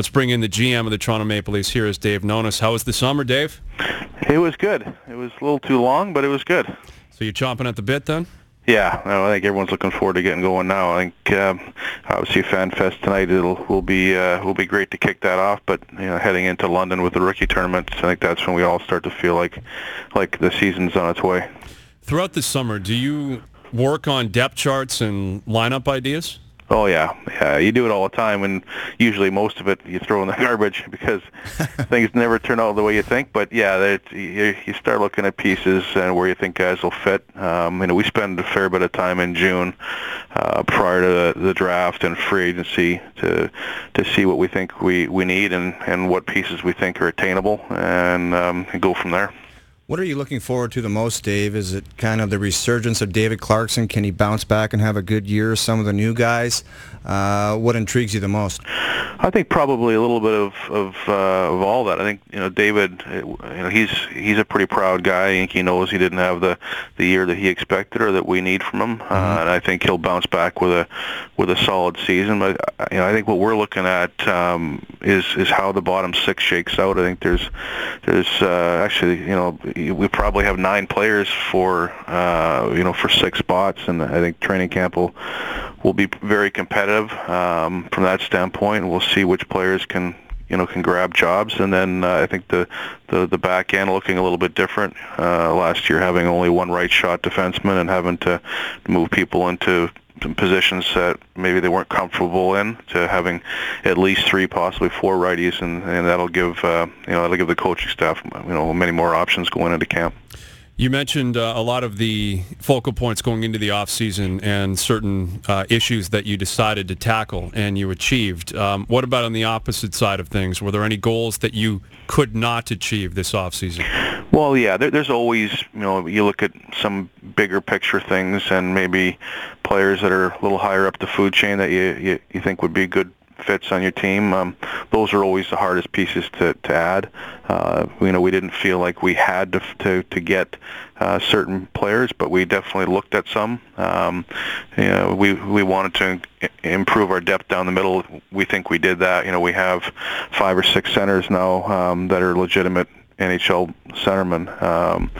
Let's bring in the GM of the Toronto Maple Leafs. Here is Dave Nonis. How was the summer, Dave? It was good. It was a little too long, but it was good. So you're chomping at the bit then? Yeah, no, I think everyone's looking forward to getting going now. I think um, obviously FanFest tonight it'll will be uh, will be great to kick that off. But you know, heading into London with the rookie tournament, I think that's when we all start to feel like like the season's on its way. Throughout the summer, do you work on depth charts and lineup ideas? Oh yeah, yeah. You do it all the time, and usually most of it you throw in the garbage because things never turn out the way you think. But yeah, that you, you start looking at pieces and where you think guys will fit. Um, you know, we spend a fair bit of time in June uh, prior to the, the draft and free agency to to see what we think we we need and and what pieces we think are attainable, and, um, and go from there. What are you looking forward to the most, Dave? Is it kind of the resurgence of David Clarkson? Can he bounce back and have a good year? Some of the new guys. Uh, what intrigues you the most? I think probably a little bit of of, uh, of all that. I think you know David. You know he's he's a pretty proud guy. I think he knows he didn't have the the year that he expected or that we need from him, mm-hmm. uh, and I think he'll bounce back with a with a solid season. But you know I think what we're looking at um, is is how the bottom six shakes out. I think there's there's uh, actually you know we probably have nine players for uh, you know for six spots, and I think training camp will will be very competitive um, from that standpoint. We'll see which players can you know can grab jobs, and then uh, I think the, the the back end looking a little bit different. Uh, last year having only one right shot defenseman and having to move people into positions that maybe they weren't comfortable in to having at least three, possibly four righties, and, and that'll give uh, you know that'll give the coaching staff you know many more options going into camp. You mentioned uh, a lot of the focal points going into the offseason and certain uh, issues that you decided to tackle and you achieved. Um, what about on the opposite side of things? Were there any goals that you could not achieve this offseason? Well, yeah, there, there's always, you know, you look at some bigger picture things and maybe players that are a little higher up the food chain that you, you, you think would be good fits on your team. Um, those are always the hardest pieces to, to add. Uh, you know, we didn't feel like we had to to, to get uh, certain players, but we definitely looked at some. Um, you know, we we wanted to improve our depth down the middle. We think we did that. You know, we have five or six centers now um, that are legitimate NHL centermen. Um,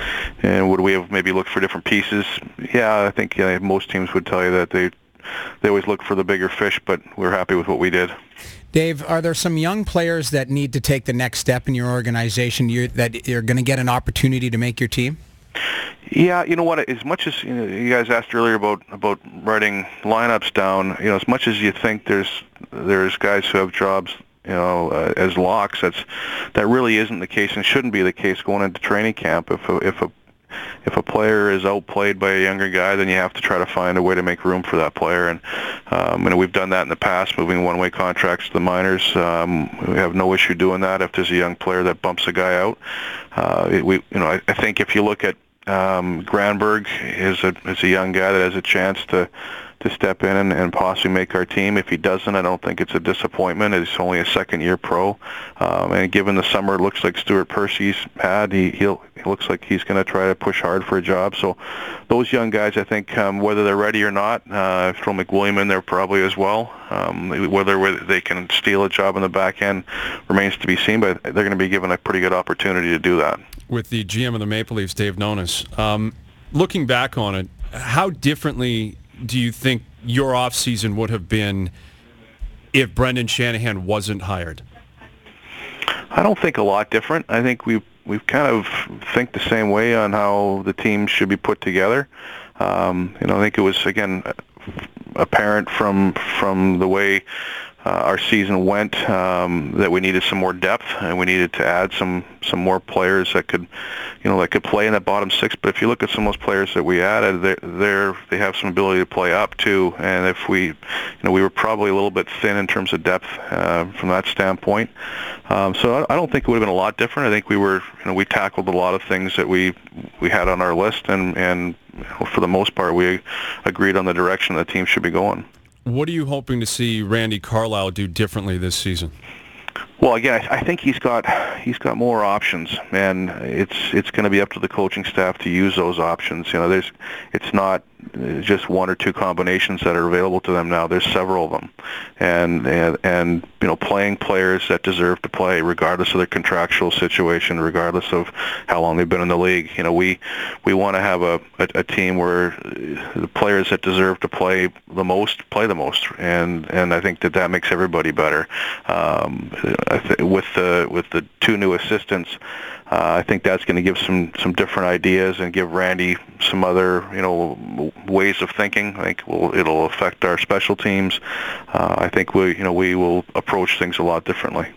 and would we have maybe looked for different pieces? Yeah, I think yeah, most teams would tell you that they they always look for the bigger fish, but we're happy with what we did. Dave, are there some young players that need to take the next step in your organization you're, that you're going to get an opportunity to make your team? Yeah, you know what? As much as you, know, you guys asked earlier about about writing lineups down, you know, as much as you think there's there's guys who have jobs, you know, uh, as locks, that's that really isn't the case and shouldn't be the case going into training camp. If a, if a if a player is outplayed by a younger guy, then you have to try to find a way to make room for that player. And um, and we've done that in the past, moving one-way contracts to the minors. Um, we have no issue doing that if there's a young player that bumps a guy out. Uh, we, you know, I, I think if you look at um, Granberg is a is a young guy that has a chance to to step in and, and possibly make our team. If he doesn't, I don't think it's a disappointment. It's only a second-year pro, um, and given the summer it looks like Stuart Percy's had, he he'll, he looks like he's going to try to push hard for a job. So those young guys, I think, um, whether they're ready or not, uh, throw MacWilliam in there probably as well. Um, whether they can steal a job in the back end remains to be seen, but they're going to be given a pretty good opportunity to do that. With the GM of the Maple Leafs, Dave Nonis, um, looking back on it, how differently do you think your offseason would have been if Brendan Shanahan wasn't hired? I don't think a lot different. I think we we kind of think the same way on how the team should be put together. Um, you know, I think it was again apparent from from the way uh, our season went um, that we needed some more depth and we needed to add some some more players that could you know that could play in that bottom six. But if you look at some of those players that we added they're, they're they have some ability to play up too. And if we you know we were probably a little bit thin in terms of depth uh, from that standpoint. Um, so I, I don't think it would have been a lot different. I think we were you know we tackled a lot of things that we we had on our list and and for the most part we agreed on the direction the team should be going what are you hoping to see Randy Carlyle do differently this season? Well, again, I think he's got he's got more options, and it's it's going to be up to the coaching staff to use those options. You know, there's it's not uh, just one or two combinations that are available to them now. There's several of them, and and and you know playing players that deserve to play regardless of their contractual situation, regardless of how long they've been in the league. You know we we want to have a, a, a team where the players that deserve to play the most play the most, and and I think that that makes everybody better. Um, th- with the with the two new assistants. Uh, I think that's going to give some some different ideas and give Randy some other you know ways of thinking. I think will it'll affect our special teams. Uh, I think we you know we will approach things a lot differently.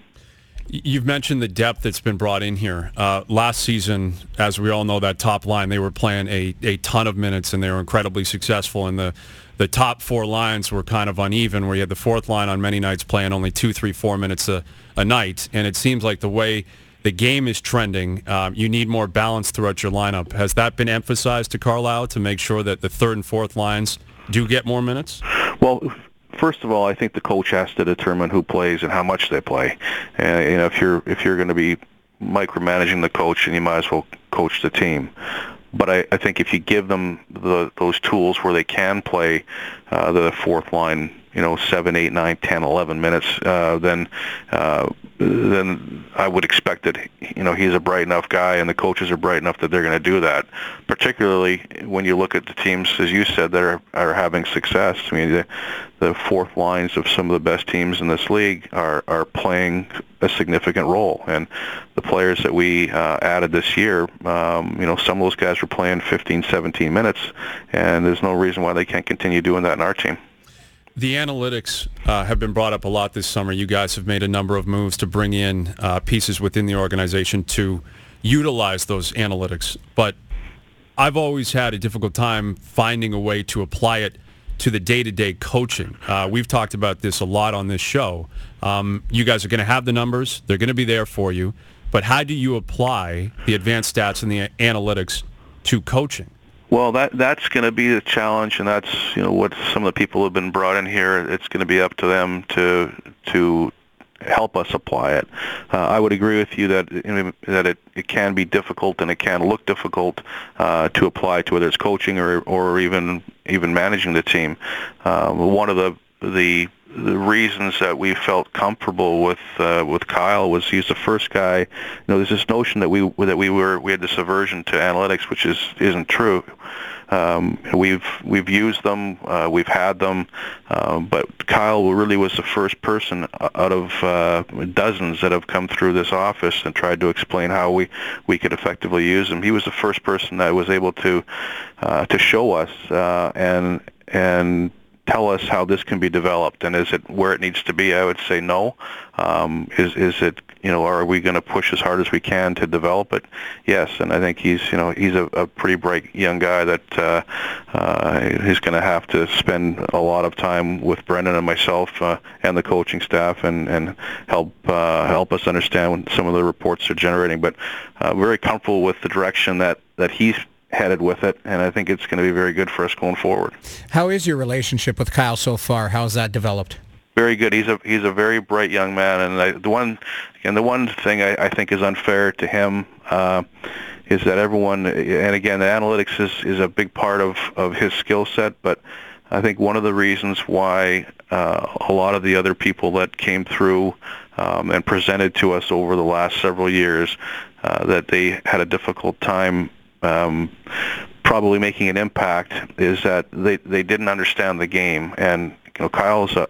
You've mentioned the depth that's been brought in here. Uh, last season, as we all know, that top line they were playing a, a ton of minutes and they were incredibly successful. And the the top four lines were kind of uneven, where you had the fourth line on many nights playing only two, three, four minutes a, a night. And it seems like the way the game is trending. Um, you need more balance throughout your lineup. Has that been emphasized to Carlyle to make sure that the third and fourth lines do get more minutes? Well, first of all, I think the coach has to determine who plays and how much they play. And you know, if you're if you're going to be micromanaging the coach, then you might as well coach the team. But I, I think if you give them the, those tools where they can play uh, the fourth line you know, seven, eight, nine, ten, eleven minutes, uh, then uh, then I would expect that you know he's a bright enough guy, and the coaches are bright enough that they're going to do that. Particularly when you look at the teams, as you said, that are are having success. I mean, the, the fourth lines of some of the best teams in this league are are playing a significant role, and the players that we uh, added this year, um, you know, some of those guys were playing 15, 17 minutes, and there's no reason why they can't continue doing that in our team. The analytics uh, have been brought up a lot this summer. You guys have made a number of moves to bring in uh, pieces within the organization to utilize those analytics. But I've always had a difficult time finding a way to apply it to the day-to-day coaching. Uh, we've talked about this a lot on this show. Um, you guys are going to have the numbers. They're going to be there for you. But how do you apply the advanced stats and the analytics to coaching? Well, that that's going to be the challenge, and that's you know what some of the people have been brought in here. It's going to be up to them to to help us apply it. Uh, I would agree with you that you know, that it, it can be difficult and it can look difficult uh, to apply to whether it's coaching or or even even managing the team. Um, one of the the the reasons that we felt comfortable with uh, with Kyle was he's the first guy. You know, there's this notion that we that we were we had this aversion to analytics, which is isn't true. Um, we've we've used them, uh, we've had them, uh, but Kyle really was the first person out of uh, dozens that have come through this office and tried to explain how we we could effectively use them. He was the first person that was able to uh, to show us uh, and and tell us how this can be developed and is it where it needs to be? I would say no. Um, is is it you know are we going to push as hard as we can to develop it? Yes and i think he's you know he's a, a pretty bright young guy that uh, uh, he's going to have to spend a lot of time with brendan and myself uh, and the coaching staff and and help uh, help us understand some of the reports they're generating. But uh, very comfortable with the direction that that he's headed with it, and I think it's going to be very good for us going forward. How is your relationship with Kyle so far? How's that developed? Very good. He's a he's a very bright young man, and I, the one and the one thing I, I think is unfair to him uh, is that everyone, and again, the analytics is is a big part of of his skill set, but. I think one of the reasons why uh, a lot of the other people that came through um, and presented to us over the last several years uh, that they had a difficult time um, probably making an impact is that they they didn't understand the game, and you know Kyle's a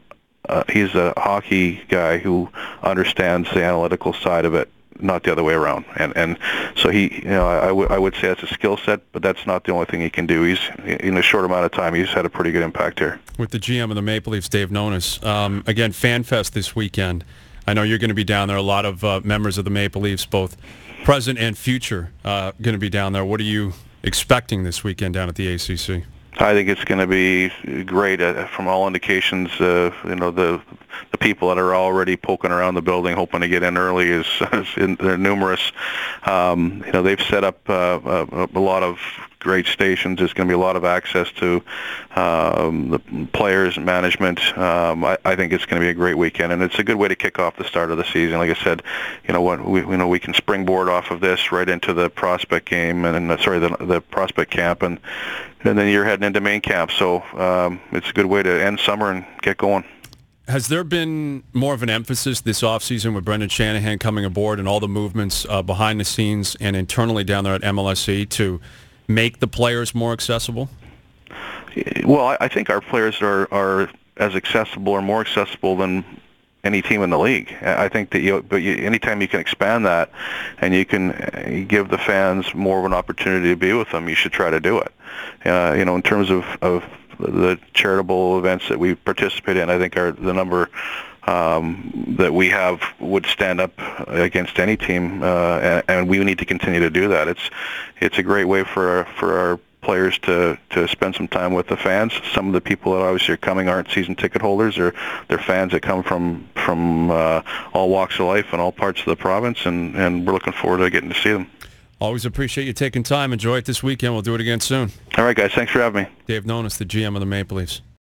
uh, he's a hockey guy who understands the analytical side of it, not the other way around. And and so he, you know, I, w- I would say that's a skill set, but that's not the only thing he can do. He's in a short amount of time, he's had a pretty good impact here. With the GM of the Maple Leafs, Dave Nonis, um, again, FanFest this weekend. I know you're going to be down there. A lot of uh, members of the Maple Leafs, both present and future, uh, going to be down there. What are you expecting this weekend down at the ACC? I think it's going to be great. Uh, from all indications, uh, you know the the people that are already poking around the building, hoping to get in early, is, is in, they're numerous. Um, you know they've set up uh, a, a lot of great stations. There's going to be a lot of access to um, the players and management. Um, I, I think it's going to be a great weekend, and it's a good way to kick off the start of the season. Like I said, you know what we you know we can springboard off of this right into the prospect game and, and sorry the the prospect camp and and then you're heading into main camp. So um, it's a good way to end summer and get going. Has there been more of an emphasis this offseason with Brendan Shanahan coming aboard and all the movements uh, behind the scenes and internally down there at MLSE to make the players more accessible? Well, I, think our players are, are as accessible or more accessible than any team in the league. I think that you, but you, anytime you can expand that, and you can uh, give the fans more of an opportunity to be with them, you should try to do it. Uh, you know, in terms of, of the charitable events that we participate in, I think are the number um, that we have would stand up against any team, uh, and, and we need to continue to do that. It's it's a great way for our, for our players to to spend some time with the fans. Some of the people that obviously are coming aren't season ticket holders, or they're fans that come from from uh, all walks of life and all parts of the province, and and we're looking forward to getting to see them. Always appreciate you taking time. Enjoy it this weekend. We'll do it again soon. All right, guys. Thanks for having me. Dave Nonis, the GM of the Maple Leafs.